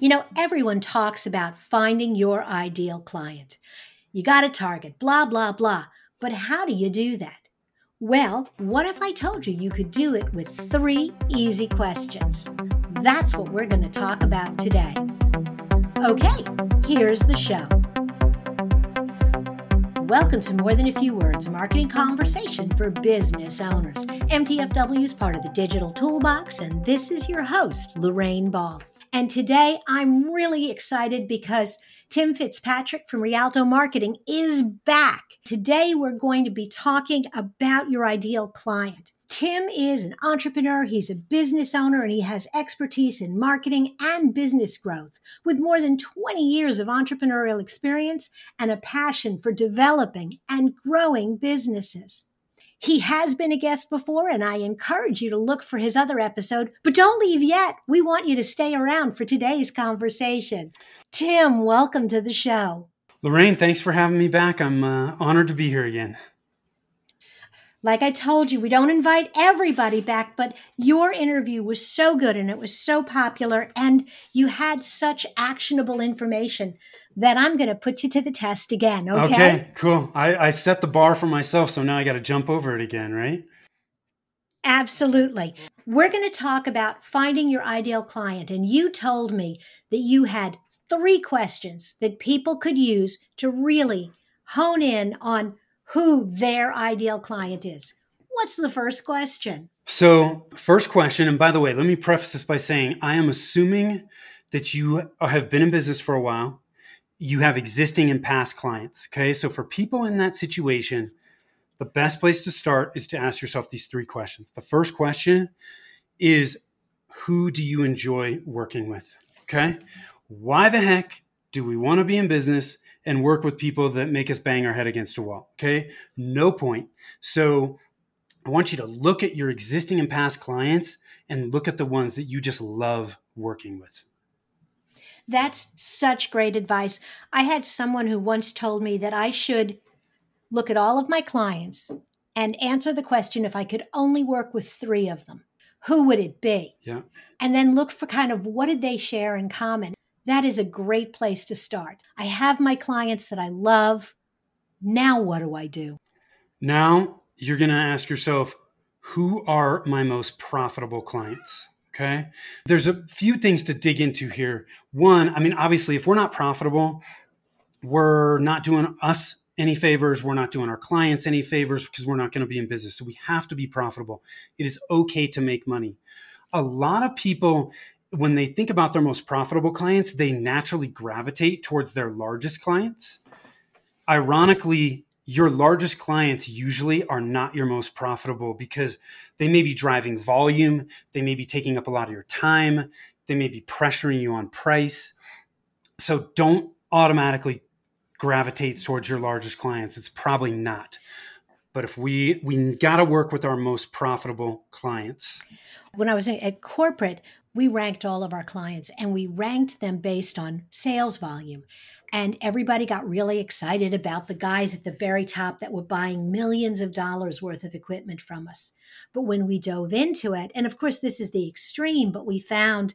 You know, everyone talks about finding your ideal client. You got a target, blah, blah, blah. But how do you do that? Well, what if I told you you could do it with three easy questions? That's what we're going to talk about today. Okay, here's the show. Welcome to More Than a Few Words, marketing conversation for business owners. MTFW is part of the Digital Toolbox, and this is your host, Lorraine Ball. And today I'm really excited because Tim Fitzpatrick from Rialto Marketing is back. Today we're going to be talking about your ideal client. Tim is an entrepreneur, he's a business owner, and he has expertise in marketing and business growth. With more than 20 years of entrepreneurial experience and a passion for developing and growing businesses. He has been a guest before, and I encourage you to look for his other episode. But don't leave yet. We want you to stay around for today's conversation. Tim, welcome to the show. Lorraine, thanks for having me back. I'm uh, honored to be here again. Like I told you, we don't invite everybody back, but your interview was so good and it was so popular, and you had such actionable information that I'm going to put you to the test again. Okay. Okay, cool. I, I set the bar for myself, so now I got to jump over it again, right? Absolutely. We're going to talk about finding your ideal client. And you told me that you had three questions that people could use to really hone in on who their ideal client is. What's the first question? So, first question, and by the way, let me preface this by saying I am assuming that you have been in business for a while you have existing and past clients. Okay. So for people in that situation, the best place to start is to ask yourself these three questions. The first question is Who do you enjoy working with? Okay. Why the heck do we want to be in business and work with people that make us bang our head against a wall? Okay. No point. So I want you to look at your existing and past clients and look at the ones that you just love working with. That's such great advice. I had someone who once told me that I should look at all of my clients and answer the question if I could only work with three of them, who would it be? Yeah. And then look for kind of what did they share in common. That is a great place to start. I have my clients that I love. Now, what do I do? Now, you're going to ask yourself, who are my most profitable clients? Okay. There's a few things to dig into here. One, I mean, obviously, if we're not profitable, we're not doing us any favors. We're not doing our clients any favors because we're not going to be in business. So we have to be profitable. It is okay to make money. A lot of people, when they think about their most profitable clients, they naturally gravitate towards their largest clients. Ironically, your largest clients usually are not your most profitable because they may be driving volume, they may be taking up a lot of your time, they may be pressuring you on price. So don't automatically gravitate towards your largest clients. It's probably not. But if we we got to work with our most profitable clients. When I was at corporate, we ranked all of our clients and we ranked them based on sales volume. And everybody got really excited about the guys at the very top that were buying millions of dollars worth of equipment from us. But when we dove into it, and of course, this is the extreme, but we found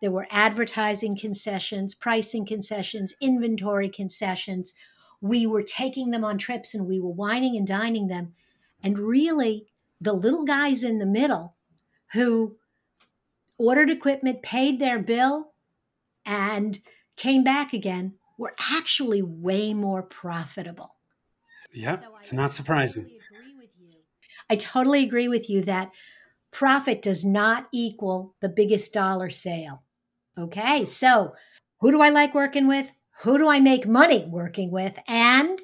there were advertising concessions, pricing concessions, inventory concessions. We were taking them on trips and we were wining and dining them. And really, the little guys in the middle who ordered equipment, paid their bill, and came back again were actually way more profitable. Yeah, so it's not surprising. Totally I totally agree with you that profit does not equal the biggest dollar sale. Okay, so who do I like working with? Who do I make money working with? And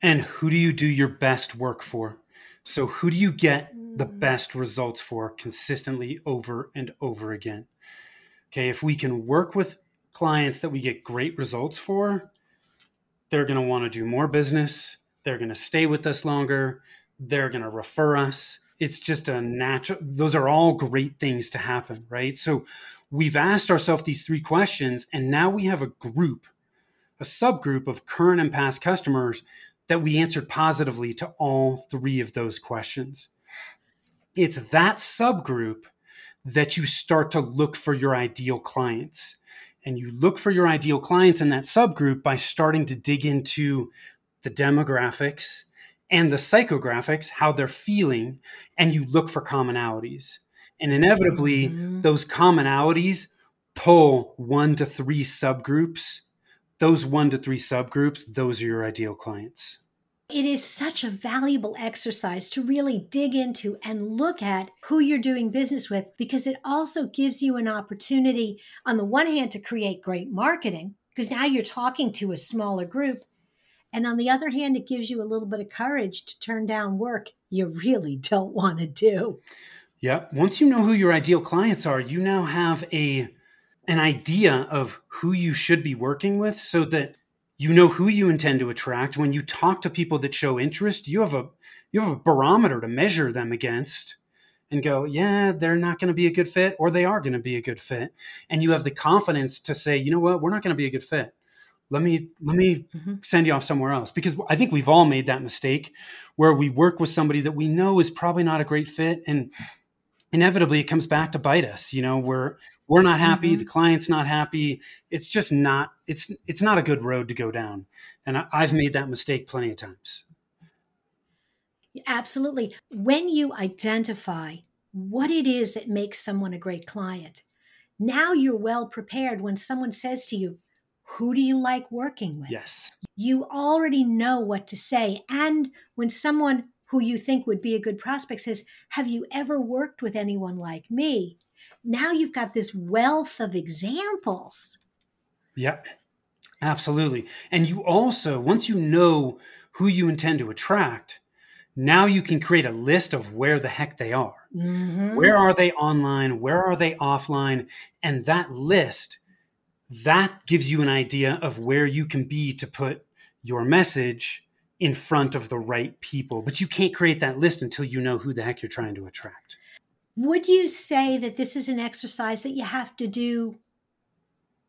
and who do you do your best work for? So who do you get mm. The best results for consistently over and over again? Okay, if we can work with clients that we get great results for, they're going to want to do more business. They're going to stay with us longer. They're going to refer us. It's just a natural, those are all great things to happen, right? So we've asked ourselves these three questions, and now we have a group, a subgroup of current and past customers that we answered positively to all three of those questions. It's that subgroup that you start to look for your ideal clients. and you look for your ideal clients in that subgroup by starting to dig into the demographics and the psychographics, how they're feeling, and you look for commonalities. And inevitably, mm-hmm. those commonalities pull one to three subgroups. Those one to three subgroups, those are your ideal clients. It is such a valuable exercise to really dig into and look at who you're doing business with because it also gives you an opportunity, on the one hand, to create great marketing because now you're talking to a smaller group. And on the other hand, it gives you a little bit of courage to turn down work you really don't want to do. Yeah. Once you know who your ideal clients are, you now have a an idea of who you should be working with so that you know who you intend to attract. When you talk to people that show interest you have a you have a barometer to measure them against and go yeah they're not going to be a good fit or they are going to be a good fit. And you have the confidence to say you know what? We're not going to be a good fit. Let me let me mm-hmm. send you off somewhere else. Because i think we've all made that mistake where we work with somebody that we know is probably not a great fit and inevitably it comes back to bite us you know we're we're not happy mm-hmm. the client's not happy. It's just not it's it's not a good road to go down. And I, i've made that mistake plenty of times. Absolutely. When you identify what it is that makes someone a great client now you're well prepared when someone says to you who do you like working with? Yes. You already know what to say. And when someone who you think would be a good prospect says have you ever worked with anyone like me now you've got this wealth of examples. Yep, absolutely. And you also, once you know who you intend to attract, now you can create a list of where the heck they are. Mm-hmm. Where are they online? Where are they offline? And that list, that gives you an idea of where you can be to put your message in front of the right people. But you can't create that list until you know who the heck you're trying to attract. Would you say that this is an exercise that you have to do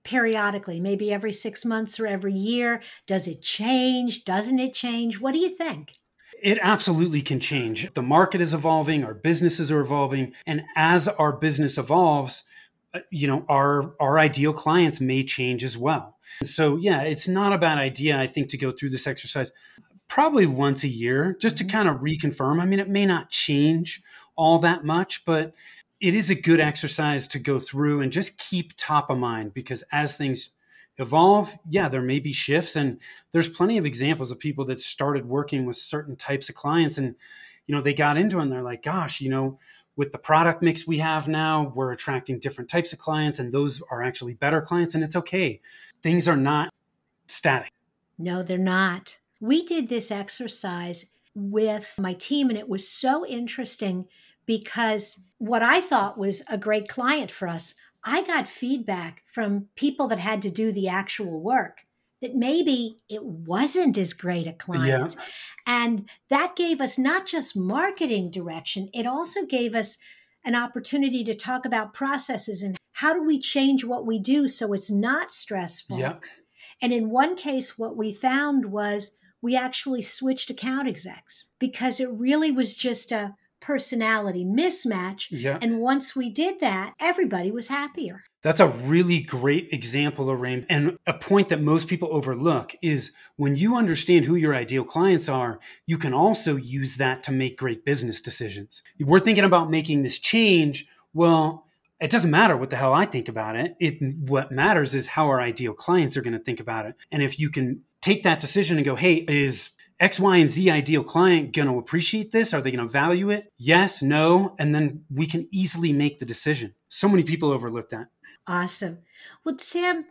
periodically, maybe every six months or every year? Does it change? Doesn't it change? What do you think? It absolutely can change. The market is evolving, our businesses are evolving, and as our business evolves, uh, you know, our our ideal clients may change as well. So, yeah, it's not a bad idea I think to go through this exercise probably once a year just to mm-hmm. kind of reconfirm. I mean, it may not change all that much, but it is a good exercise to go through and just keep top of mind because as things evolve, yeah, there may be shifts. And there's plenty of examples of people that started working with certain types of clients and, you know, they got into it and they're like, gosh, you know, with the product mix we have now, we're attracting different types of clients and those are actually better clients. And it's okay. Things are not static. No, they're not. We did this exercise with my team and it was so interesting because what I thought was a great client for us, I got feedback from people that had to do the actual work that maybe it wasn't as great a client. Yeah. And that gave us not just marketing direction, it also gave us an opportunity to talk about processes and how do we change what we do so it's not stressful. Yeah. And in one case, what we found was we actually switched account execs because it really was just a personality mismatch. Yeah. And once we did that, everybody was happier. That's a really great example, Lorraine. And a point that most people overlook is when you understand who your ideal clients are, you can also use that to make great business decisions. We're thinking about making this change. Well, it doesn't matter what the hell I think about it. It what matters is how our ideal clients are going to think about it. And if you can take that decision and go, "Hey, is X, Y, and Z ideal client going to appreciate this? Are they going to value it? Yes, no. And then we can easily make the decision. So many people overlook that. Awesome. Well, Sam,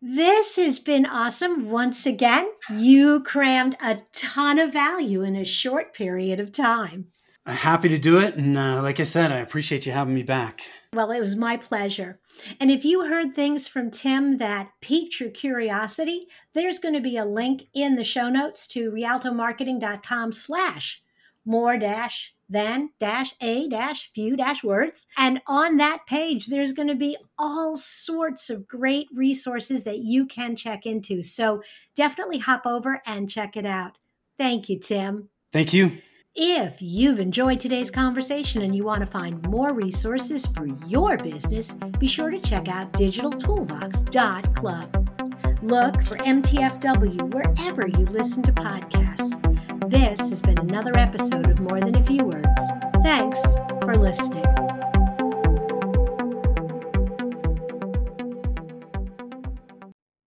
this has been awesome. Once again, you crammed a ton of value in a short period of time. I'm happy to do it. And uh, like I said, I appreciate you having me back. Well, it was my pleasure. And if you heard things from Tim that piqued your curiosity, there's going to be a link in the show notes to rialtomarketing.com slash more dash than dash a dash few dash words. And on that page, there's going to be all sorts of great resources that you can check into. So definitely hop over and check it out. Thank you, Tim. Thank you. If you've enjoyed today's conversation and you want to find more resources for your business, be sure to check out digitaltoolbox.club. Look for MTFW wherever you listen to podcasts. This has been another episode of More Than a Few Words. Thanks for listening.